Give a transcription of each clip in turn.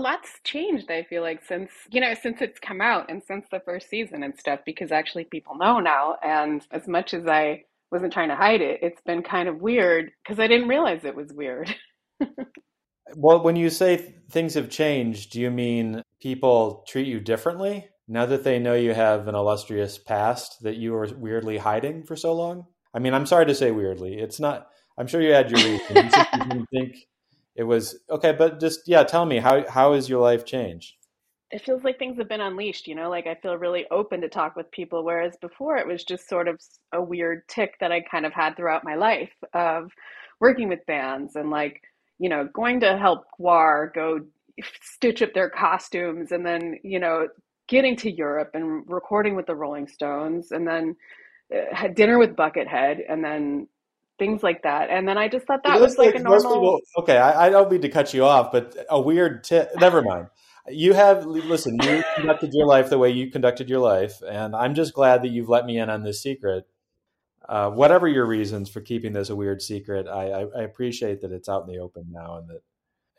lots changed i feel like since you know since it's come out and since the first season and stuff because actually people know now and as much as i wasn't trying to hide it it's been kind of weird because i didn't realize it was weird. Well when you say things have changed do you mean people treat you differently now that they know you have an illustrious past that you were weirdly hiding for so long? I mean i'm sorry to say weirdly it's not i'm sure you had your reasons. You think it was okay but just yeah tell me how how has your life changed? It feels like things have been unleashed you know like i feel really open to talk with people whereas before it was just sort of a weird tick that i kind of had throughout my life of working with bands and like you know going to help GWAR go stitch up their costumes and then you know getting to europe and recording with the rolling stones and then uh, had dinner with buckethead and then things like that. And then I just thought that was like a normal. People, okay, I, I, don't mean to cut you off, but a weird tip. Never mind. You have listen. You conducted your life the way you conducted your life, and I'm just glad that you've let me in on this secret. Uh, whatever your reasons for keeping this a weird secret, I, I, I appreciate that it's out in the open now, and that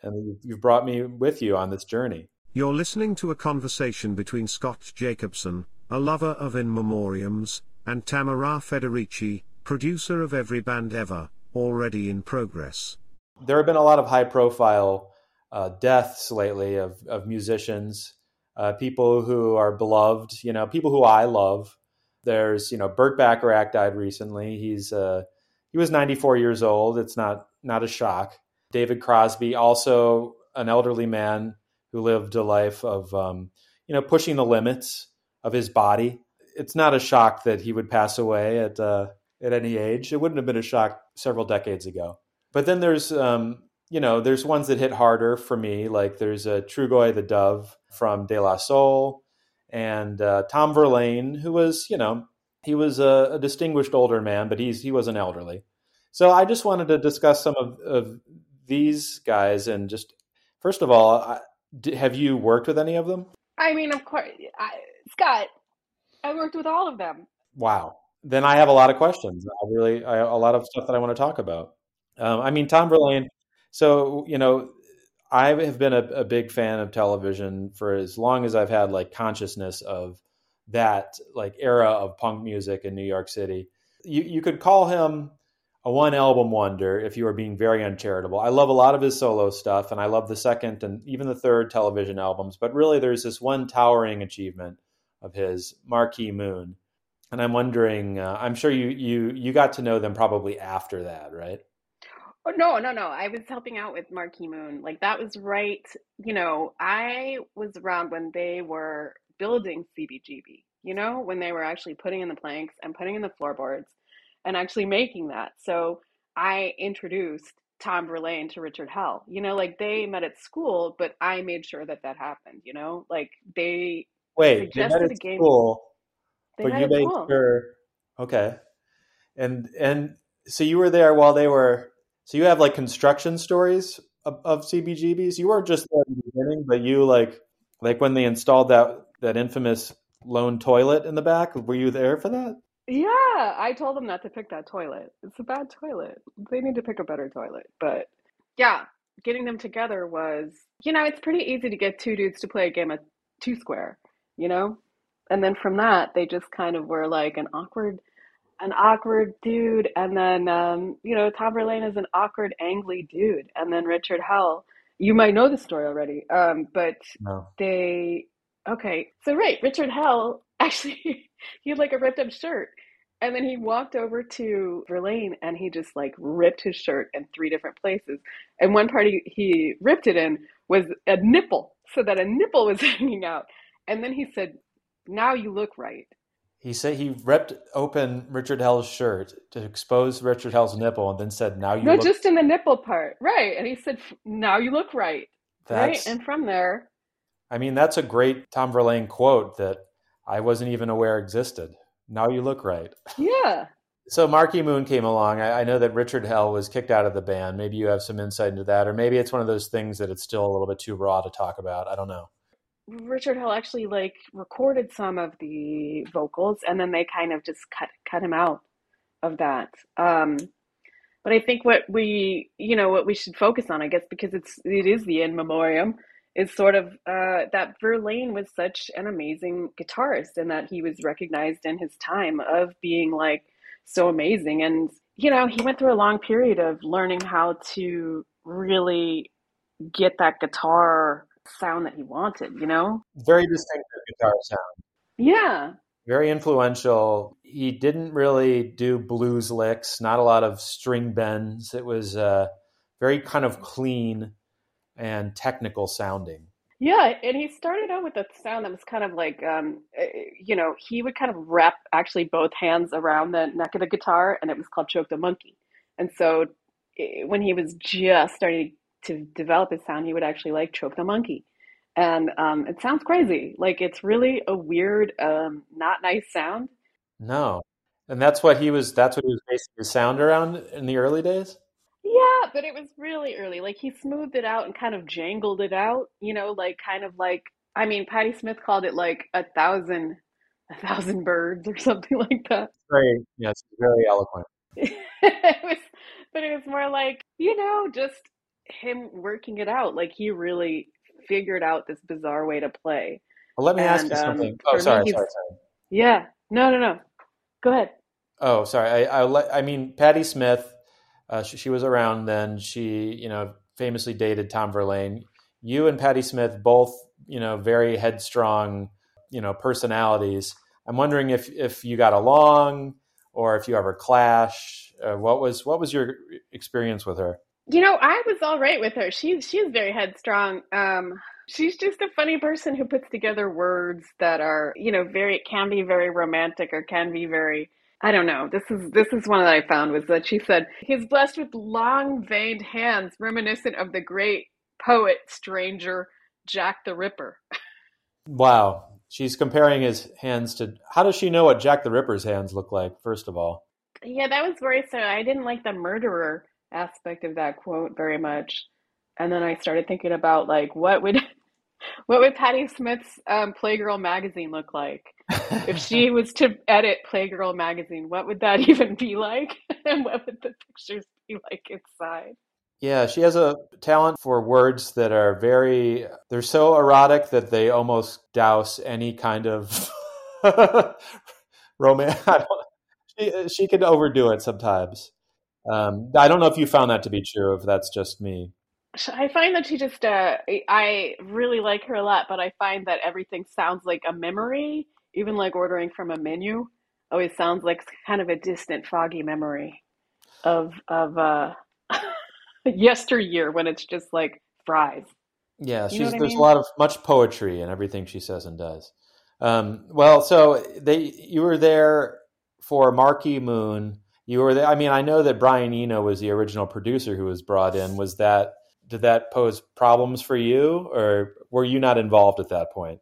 and you've brought me with you on this journey. You're listening to a conversation between Scott Jacobson, a lover of in memoriams, and Tamara Federici, producer of every band ever, already in progress. There have been a lot of high profile uh, deaths lately of, of musicians, uh, people who are beloved, you know, people who I love. There's, you know, Burt Bacharach died recently. He's, uh, he was 94 years old. It's not, not a shock. David Crosby, also an elderly man who lived a life of, um, you know, pushing the limits of his body. It's not a shock that he would pass away at, uh, at any age. It wouldn't have been a shock several decades ago. But then there's, um, you know, there's ones that hit harder for me. Like there's a Trugoy the Dove from De La Soul, and uh, Tom Verlaine, who was, you know, he was a, a, distinguished older man, but he's he wasn't elderly. So I just wanted to discuss some of, of these guys and just first of all, I, have you worked with any of them? I mean, of course, I, Scott. I worked with all of them. Wow then I have a lot of questions. I really, I, a lot of stuff that I want to talk about. Um, I mean, Tom Verlaine. So you know, I have been a, a, big fan of television for as long as I've had like consciousness of that like era of punk music in New York City. You you could call him a one album wonder if you were being very uncharitable. I love a lot of his solo stuff, and I love the second and even the third television albums. But really, there's this one towering achievement of his, Marquee Moon and I'm wondering, uh, I'm sure you you you got to know them probably after that, right? Oh, no, no, no. I was helping out with Marquee Moon. Like that was right. You know, I was around when they were building CBGB. You know, when they were actually putting in the planks and putting in the floorboards and actually making that. So I introduced Tom Verlaine to Richard Hell. You know, like they met at school, but I made sure that that happened. You know, like they wait, they met at school they but you made cool. sure. Okay, and and so you were there while they were. So you have like construction stories of, of CBGBs. You weren't just there in the beginning, but you like like when they installed that that infamous lone toilet in the back. Were you there for that? Yeah, I told them not to pick that toilet. It's a bad toilet. They need to pick a better toilet. But yeah, getting them together was, you know, it's pretty easy to get two dudes to play a game of two square, you know? And then from that they just kind of were like an awkward an awkward dude and then um, you know tom verlaine is an awkward angry dude and then richard hell you might know the story already um, but no. they okay so right richard hell actually he had like a ripped up shirt and then he walked over to Verlaine and he just like ripped his shirt in three different places. And one part he, he ripped it in was a nipple, so that a nipple was hanging out. And then he said, now you look right. He said he ripped open Richard Hell's shirt to expose Richard Hell's nipple, and then said, "Now you." No, look- just in the nipple part, right? And he said, "Now you look right." That's, right, and from there. I mean, that's a great Tom Verlaine quote that I wasn't even aware existed. Now you look right. Yeah. So Marquee Moon came along. I, I, know that Richard Hell was kicked out of the band. Maybe you have some insight into that, or maybe it's one of those things that it's still a little bit too raw to talk about. I don't know. Richard Hell actually like recorded some of the vocals and then they kind of just cut cut him out of that. Um, but I think what we you know what we should focus on, I guess, because it's it is the in memoriam, is sort of uh, that Verlaine was such an amazing guitarist and that he was recognized in his time of being like so amazing. And, you know, he went through a long period of learning how to really get that guitar sound that he wanted, you know? Very distinctive guitar sound. Yeah. Very influential. He didn't really do blues licks, not a lot of string bends. It was uh, very kind of clean and technical sounding. Yeah, and he started out with a sound that was kind of like, um, eh, you know, he would kind of wrap actually both hands around the neck of the guitar, and it was called Choke the Monkey. And so eh, when he was just starting to develop a sound, he would actually like Choke the Monkey. And um, it sounds crazy. Like it's really a weird, um, not nice sound. No. And that's what he was, that's what he was basing his sound around in the early days? Yeah, but it was really early. Like he smoothed it out and kind of jangled it out, you know, like kind of like I mean, Patti Smith called it like a thousand a thousand birds or something like that. Very yes, very eloquent. it was but it was more like, you know, just him working it out. Like he really figured out this bizarre way to play. Well, let me ask you And, um, something. oh, sorry, me, sorry, sorry. Yeah. No, no, no. Go ahead. Oh, sorry. I I, I mean, Patti Smith. Uh, she, she was around then. She, you know, famously dated Tom Verlaine. You and Patti Smith both, you know, very headstrong, you know, personalities. I'm wondering if if you got along or if you ever clash. Uh, what was what was your experience with her? You know, I was all right with her. She's she's very headstrong. Um, she's just a funny person who puts together words that are, you know, very can be very romantic or can be very I don't know. This is this is one that I found was that she said he's blessed with long veined hands reminiscent of the great poet stranger Jack the Ripper. Wow, she's comparing his hands to. How does she know what Jack the Ripper's hands look like? First of all, Yeah, that was worrisome. I didn't like the murderer aspect of that quote very much. And then I started thinking about like what would what would Patti Smith's um, Playgirl magazine look like if she was to edit Playgirl magazine? What would that even be like? and what would the pictures be like inside? Yeah, she has a talent for words that are very, they're so erotic that they almost douse any kind of romance. She, she can overdo it sometimes. Um, I don't know if you found that to be true, if that's just me. I find that she just, uh, I really like her a lot, but I find that everything sounds like a memory, even like ordering from a menu always sounds like kind of a distant, foggy memory of, of, uh, yesteryear when it's just like fries. Yeah, You know she's what I there's mean? a lot of much poetry in everything she says and does. Um, well, so they you were there for Marquee Moon. You were there. I mean, I know that Brian Eno was the original producer who was brought in. Was that did that pose problems for you, or were you not involved at that point?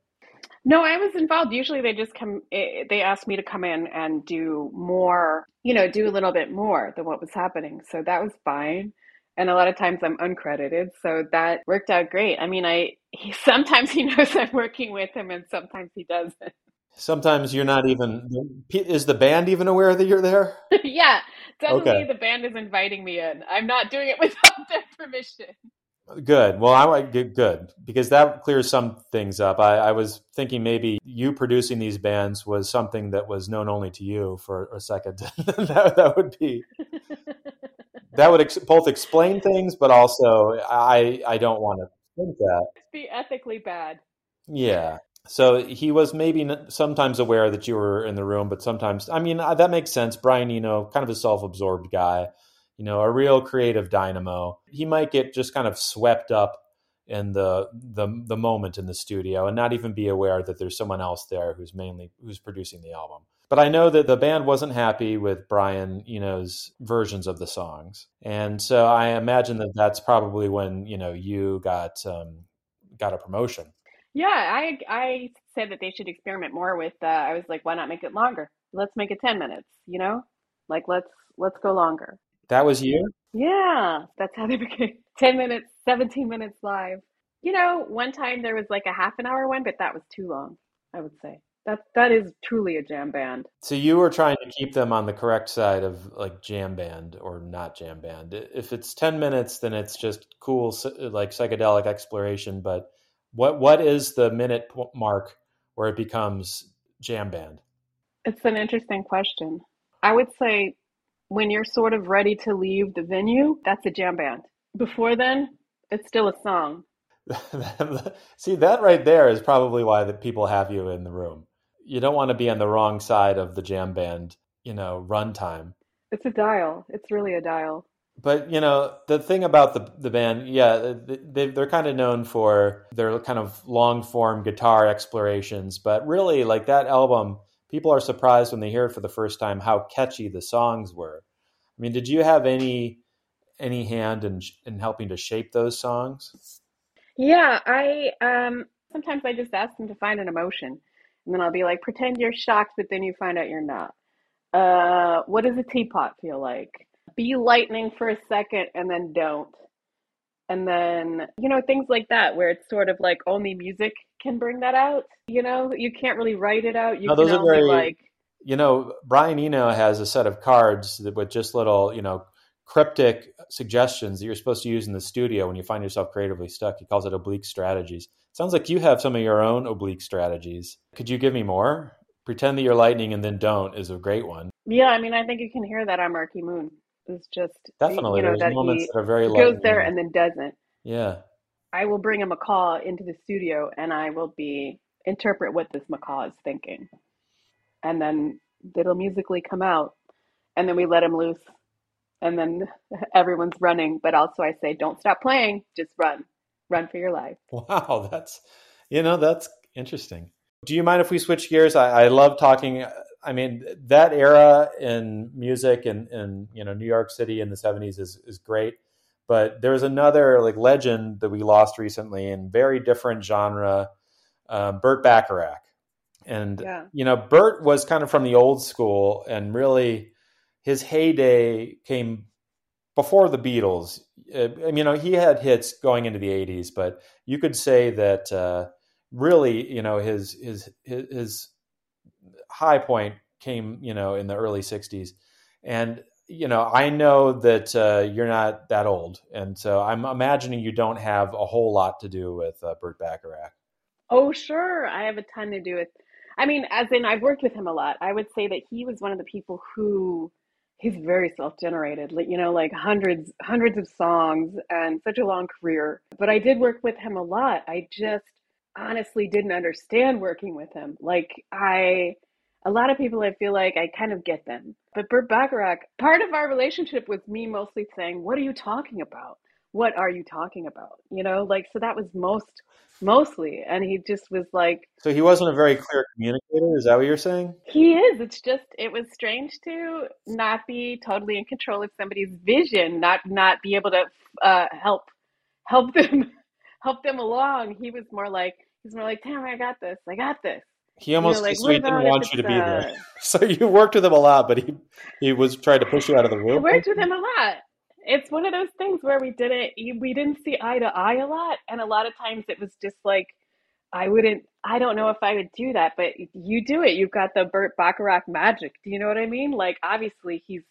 No, I was involved. Usually they just come, eh, they asked me to come in and do more, you know, do a little bit more than what was happening. So that was fine. And a lot of times I'm uncredited. So that worked out great. I mean, I, he, sometimes he knows I'm working with him and sometimes he doesn't. Sometimes you're not even. Is the band even aware that you're there? yeah, definitely Okay. the band is inviting me in. I'm not doing it without their permission. Good. Well, I good, good because that clears some things up. I, I was thinking maybe you producing these bands was something that was known only to you for a second. that, that would be that would ex- both explain things, but also I I don't want to think that. Be ethically bad. Yeah. So he was maybe sometimes aware that you were in the room, but sometimes I mean uh, that makes sense. Brian you know, kind of a self-absorbed guy, you know, a real creative dynamo. He might get just kind of swept up in the the the moment in the studio and not even be aware that there's someone else there who's mainly who's producing the album. But I know that the band wasn't happy with Brian Eno's versions of the songs, and so I imagine that that's probably when you know you got um, got a promotion. Yeah, I I said that they should experiment more with. Uh, I was like, why not make it longer? Let's make it ten minutes. You know, like let's let's go longer. That was you. Yeah, that's how they became ten minutes, seventeen minutes live. You know, one time there was like a half an hour one, but that was too long. I would say that that is truly a jam band. So you were trying to keep them on the correct side of like jam band or not jam band. If it's 10 minutes, then it's just cool, like psychedelic exploration. But What what is the minute mark where it becomes jam band? It's an interesting question. I would say when you're sort of ready to leave the venue, that's a jam band. Before then, it's still a song. See, that right there is probably why the people have you in the room. You don't want to be on the wrong side of the jam band, you know, runtime. It's a dial. It's really a dial. But you know, the thing about the the band, yeah, they they're kind of known for their kind of long form guitar explorations. But really, like that album, people are surprised when they hear it for the first time how catchy the songs were. I mean, did you have any any hand in in helping to shape those songs? Yeah, I um sometimes I just ask them to find an emotion. And then I'll be like, pretend you're shocked, but then you find out you're not. Uh, what does a teapot feel like? Be lightning for a second and then don't. And then, you know, things like that where it's sort of like only music can bring that out. You know, you can't really write it out. You no, those are very, like you know, Brian Eno has a set of cards with just little, you know, cryptic suggestions that you're supposed to use in the studio when you find yourself creatively stuck. He calls it oblique strategies. Sounds like you have some of your own oblique strategies. Could you give me more? Pretend that you're lightning and then don't is a great one. Yeah, I mean, I think you can hear that on Marquee Moon. It's just definitely you know, there's that moments that are very goes there and then doesn't. Yeah. I will bring a macaw into the studio and I will be interpret what this macaw is thinking, and then it'll musically come out, and then we let him loose and then everyone's running. But also, I say, don't stop playing, just run, run for your life. Wow, that's you know that's interesting. Do you mind if we switch gears? I, I love talking. I mean, that era in music and in you know New York City in the '70s is is great. But there was another like legend that we lost recently in very different genre, um, Burt Bacharach. And yeah. you know, Burt was kind of from the old school and really his heyday came before the Beatles. Uh, you know, he had hits going into the '80s, but you could say that uh, really, you know, his his his high point came, you know, in the early '60s, and you know, I know that uh, you're not that old, and so I'm imagining you don't have a whole lot to do with uh, Burt Bacharach. Oh, sure, I have a ton to do with. I mean, as in, I've worked with him a lot. I would say that he was one of the people who he's very self-generated like you know like hundreds hundreds of songs and such a long career but i did work with him a lot i just honestly didn't understand working with him like i a lot of people i feel like i kind of get them. But burt bacharach part of our relationship was me mostly saying what are you talking about? What are you talking about? You know like so that was most mostly. And he just was like so he wasn't a very clear communicator? Is that what you're saying? He is. It's just it was strange to not be totally in control of somebody's vision not not be able to uh, help help them help them along. He was more like he's more like damn i got this. I got this he almost like, so he didn't want you to be uh... there so you worked with him a lot but he he was trying to push you out of the room. i worked with him a lot. It's one of those things where we didn't we didn't see eye to eye a lot and a lot of times it was just like i wouldn't i don't know if i would do that but you do it. You've got the burt bacharach magic. Do you know what i mean? Like obviously he's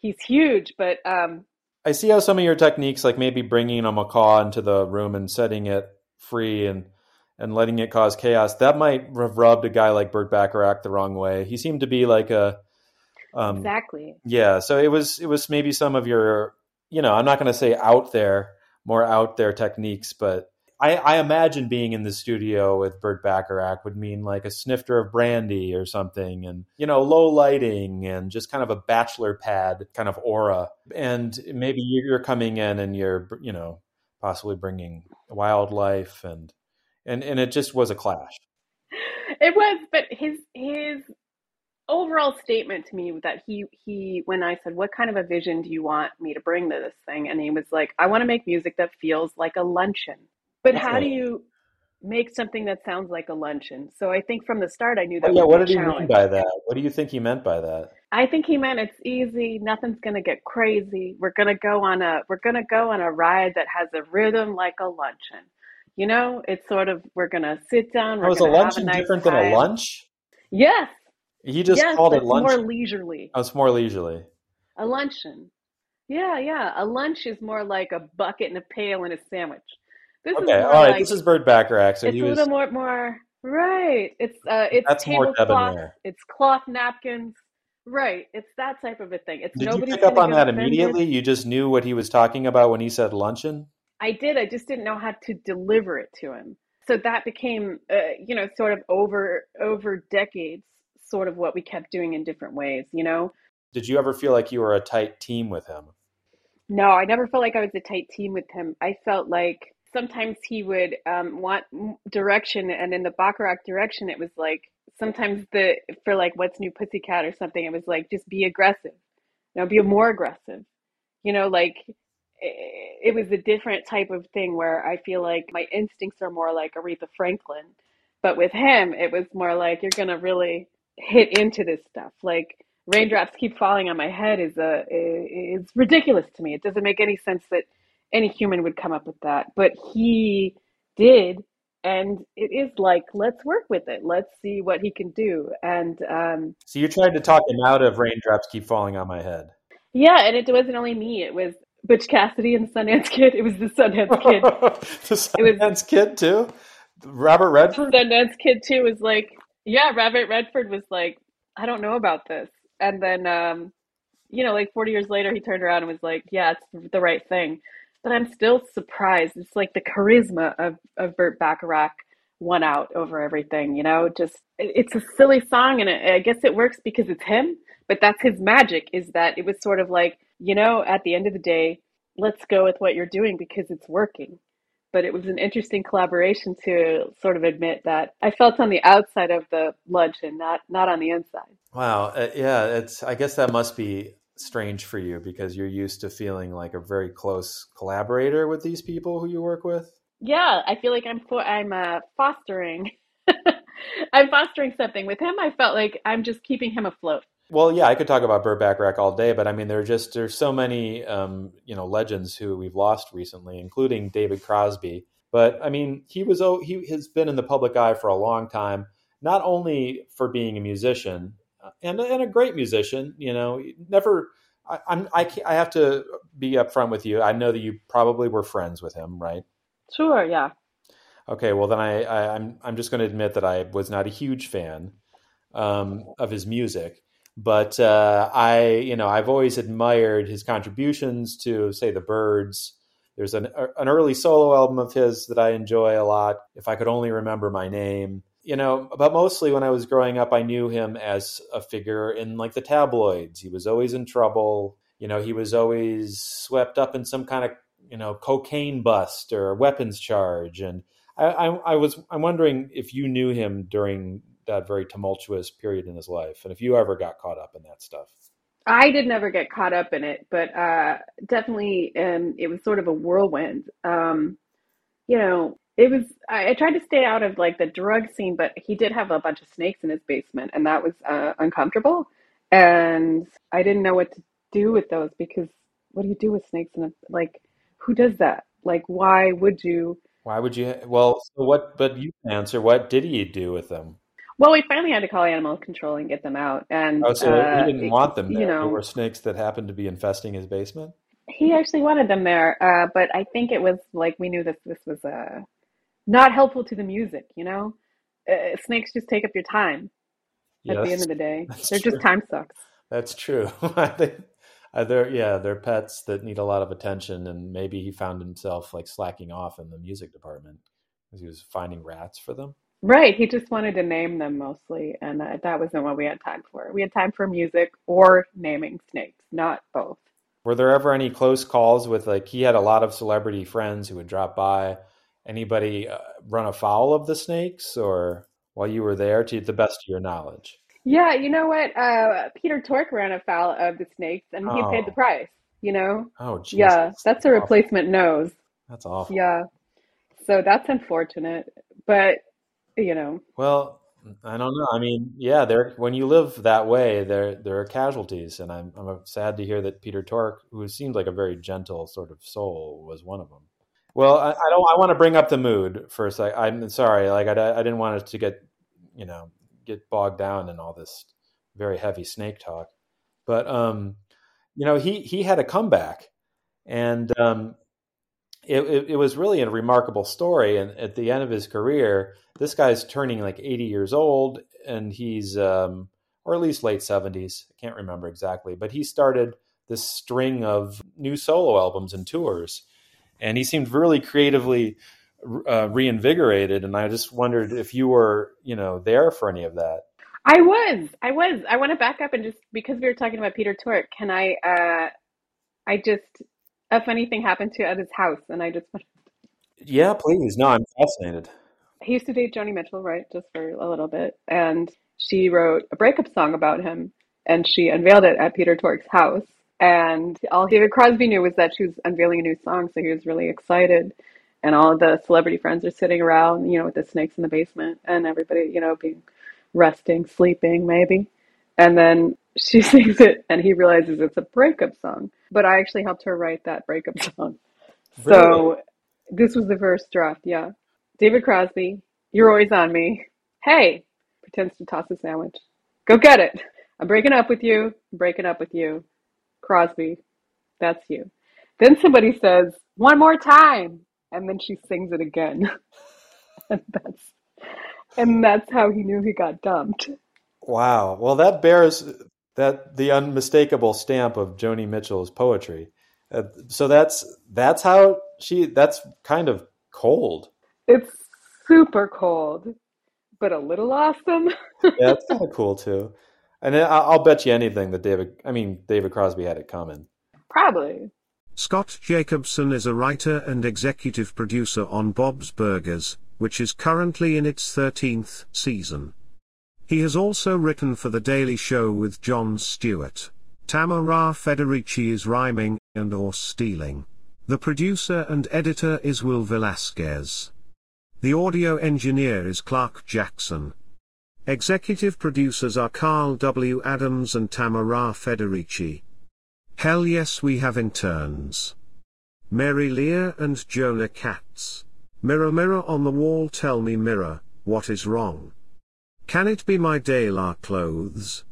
he's huge but um i see how some of your techniques like maybe bringing a macaw into the room and setting it free and and letting it cause chaos that might have rubbed a guy like burt bacharach the wrong way he seemed to be like a um, exactly yeah so it was it was maybe some of your you know, I'm not going to say out there, more out there techniques, but I, I, imagine being in the studio with Burt Bacharach would mean like a snifter of brandy or something, and you know, low lighting and just kind of a bachelor pad kind of aura. And maybe you're coming in and you're, you know, possibly bringing wildlife and and and it just was a clash. It was, but his his overall statement to me that he he when I said what kind of a vision do you want me to bring to this thing and he was like I want to make music that feels like a luncheon. But how do you make something that sounds like a luncheon? So I think from the start I knew that. Oh, yeah, what did he mean by that? What do you think he meant by that? I think he meant it's easy, nothing's going to get crazy. We're going to go on a we're going to go on a ride that has a rhythm like a luncheon. You know, it's sort of we're going to sit down. We're oh, is a luncheon nice different time. than a lunch? Yes, he just yes, called it lunch. more leisurely. Oh, it's more leisurely. A luncheon. Yeah, yeah. A lunch is more like a bucket and a pail and a sandwich. This Okay, all right. like This is Burt Bacharach. So it's he a little more more right. It's uh it's That's more tablecloth, debonair. it's cloth napkins. Right. It's that type of a thing. It's Did you pick up on that offended. immediately? You just knew what he was talking about when he said luncheon. I did. I just didn't know how to deliver it to him. So that became, uh, you know, sort of over over decades, sort of what we kept doing in different ways. You know, Did you ever feel like you were a tight team with him? no, I never felt like I was a tight team with him. I felt like sometimes he would um, want direction, and in the Bacharach direction, it was like sometimes the for like what's new Pussycat or something, it was like just be aggressive, you know, be more aggressive. You know, like it, it was a different type of thing where I feel like my instincts are more like Aretha Franklin, but with him, it was more like you're gonna really hit into this stuff. Like raindrops keep falling on my head is a is ridiculous to me. It doesn't make any sense that any human would come up with that, but he did, and it is like let's work with it. Let's see what he can do, and um, So you tried to talk him out of raindrops keep falling on my head. yeah, and it wasn't only me. It was Butch Cassidy and the Sundance Kid. It was the Sundance Kid. the It was- Sundance Kid too. Robert Redford. Sundance Kid too was like, yeah, Robert Redford was like, I don't know about this. And then, um, you know, like 40 years later, he turned around and was like, yeah, it's the right thing. But I'm still surprised. It's like the charisma of, of Burt Bacharach won out over everything, you know, just it- it's a silly song. And it, I guess it works because it's him, but that's his magic is that it was sort of like, you know, at the end of the day, let's go with what you're doing because it's working but it was an interesting collaboration to sort of admit that I felt on the outside of the luncheon, not not on the inside. Wow. Uh, yeah. It's. I guess that must be strange for you because you're used to feeling like a very close collaborator with these people who you work with. Yeah, I feel like I'm I'm uh, fostering. I'm fostering something with him. I felt like I'm just keeping him afloat. Well, yeah, I could talk about Burt Bacharach all day, but I mean, there are just there's so many um, you know legends who we've lost recently, including David Crosby. But I mean, he was oh, he has been in the public eye for a long time, not only for being a musician uh, and and a great musician. You know, never. I, I'm I can't, I have to be upfront with you. I know that you probably were friends with him, right? Sure, yeah. Okay, well then I, I I'm I'm just going to admit that I was not a huge fan um, of his music, but uh, I you know I've always admired his contributions to say the Byrds. There's an an early solo album of his that I enjoy a lot. If I could only remember my name, you know. But mostly when I was growing up, I knew him as a figure in like the tabloids. He was always in trouble. You know, he was always swept up in some kind of you know cocaine bust or weapons charge and I, I, I was I'm wondering if you knew him during that very tumultuous period in his life, and if you ever got caught up in that stuff. I did never get caught up in it, but uh, definitely, um, it was sort of a whirlwind. Um, you know, it was. I, I tried to stay out of like the drug scene, but he did have a bunch of snakes in his basement, and that was uh, uncomfortable. And I didn't know what to do with those because what do you do with snakes? And like, who does that? Like, why would you? Why would you? Well, so what? But you can answer. What did he do with them? Well, we finally had to call animal control and get them out. And Oh, so uh, he didn't want them you there. know, There were snakes that happened to be infesting his basement. He actually wanted them there, uh, but I think it was like we knew this this was uh, not helpful to the music, you know? Uh, snakes just take up your time at the end of the day. They're true. just time sucks. That's true. uh, they're yeah, they're pets that need a lot of attention, and maybe he found himself like slacking off in the music department because he was finding rats for them. Right, he just wanted to name them mostly, and uh, that wasn't what we had time for. We had time for music or naming snakes, not both. Were there ever any close calls with like he had a lot of celebrity friends who would drop by? Anybody uh, run afoul of the snakes, or while you were there, to the best of your knowledge? Yeah, you know what? Uh, Peter Tork ran afoul of the snakes, and he paid the Oh. price. You know? Oh, Jesus. Yeah, that's a awful. replacement nose. That's awful. Yeah, so that's unfortunate, but you know, Well, I don't know. I mean, yeah, there. When you live that way, there there are casualties, and I'm I'm sad to hear that Peter Tork, who seemed like a very gentle sort of soul, was one of them. Well, I, I don't. I want to bring up the mood for a sec. I'm sorry. Like I, I didn't want it to get, you know, get bogged down in all this very heavy snake talk. But um, you know, he he had a comeback, and um, it, it, it, was really a remarkable story. And at the end of his career, this guy's turning like 80 years old, and he's, um, or at least late 70s. I can't remember exactly, but he started this string of new solo albums and tours. And he seemed really creatively uh, reinvigorated. And I just wondered if you were, you know, there for any of that. I was, I was. I want to back up and just because we were talking about Peter Tork, can I? uh I just a funny thing happened to at his house, and I just yeah, please. No, I'm fascinated. He used to date Joni Mitchell, right? Just for a little bit, and she wrote a breakup song about him, and she unveiled it at Peter Tork's house. And all David Crosby knew was that she was unveiling a new song, so he was really excited. And all of the celebrity friends are sitting around, you know, with the snakes in the basement, and everybody, you know, being resting, sleeping, maybe. And then she sings it, and he realizes it's a breakup song. But I actually helped her write that breakup song. Really? So this was the first draft, yeah. David Crosby, you're always on me. Hey, pretends to toss a sandwich. Go get it. I'm breaking up with you. I'm breaking up with you. Crosby, that's you. Then somebody says, one more time. And then she sings it again. and that's and that's how he knew he got dumped. Wow. Well, that bears that the unmistakable stamp of Joni Mitchell's poetry. Uh, so that's that's how she. That's kind of cold. It's super cold, but a little awesome. yeah, that's kind of cool too. And I'll bet you anything that David. I mean, David Crosby had it coming. Probably. Scott Jacobson is a writer and executive producer on Bob's Burgers, which is currently in its 13th season. He has also written for The Daily Show with Jon Stewart. Tamara Federici is rhyming and or stealing. The producer and editor is Will Velasquez. The audio engineer is Clark Jackson. Executive producers are Carl W. Adams and Tamara Federici. Hell yes we have interns. Mary Leer and Jonah Katz. Mirror mirror on the wall tell me mirror, what is wrong? Can it be my De La clothes?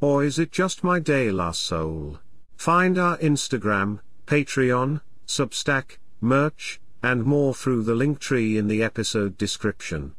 Or is it just my De La soul? Find our Instagram, Patreon, Substack, merch, and more through the link tree in the episode description.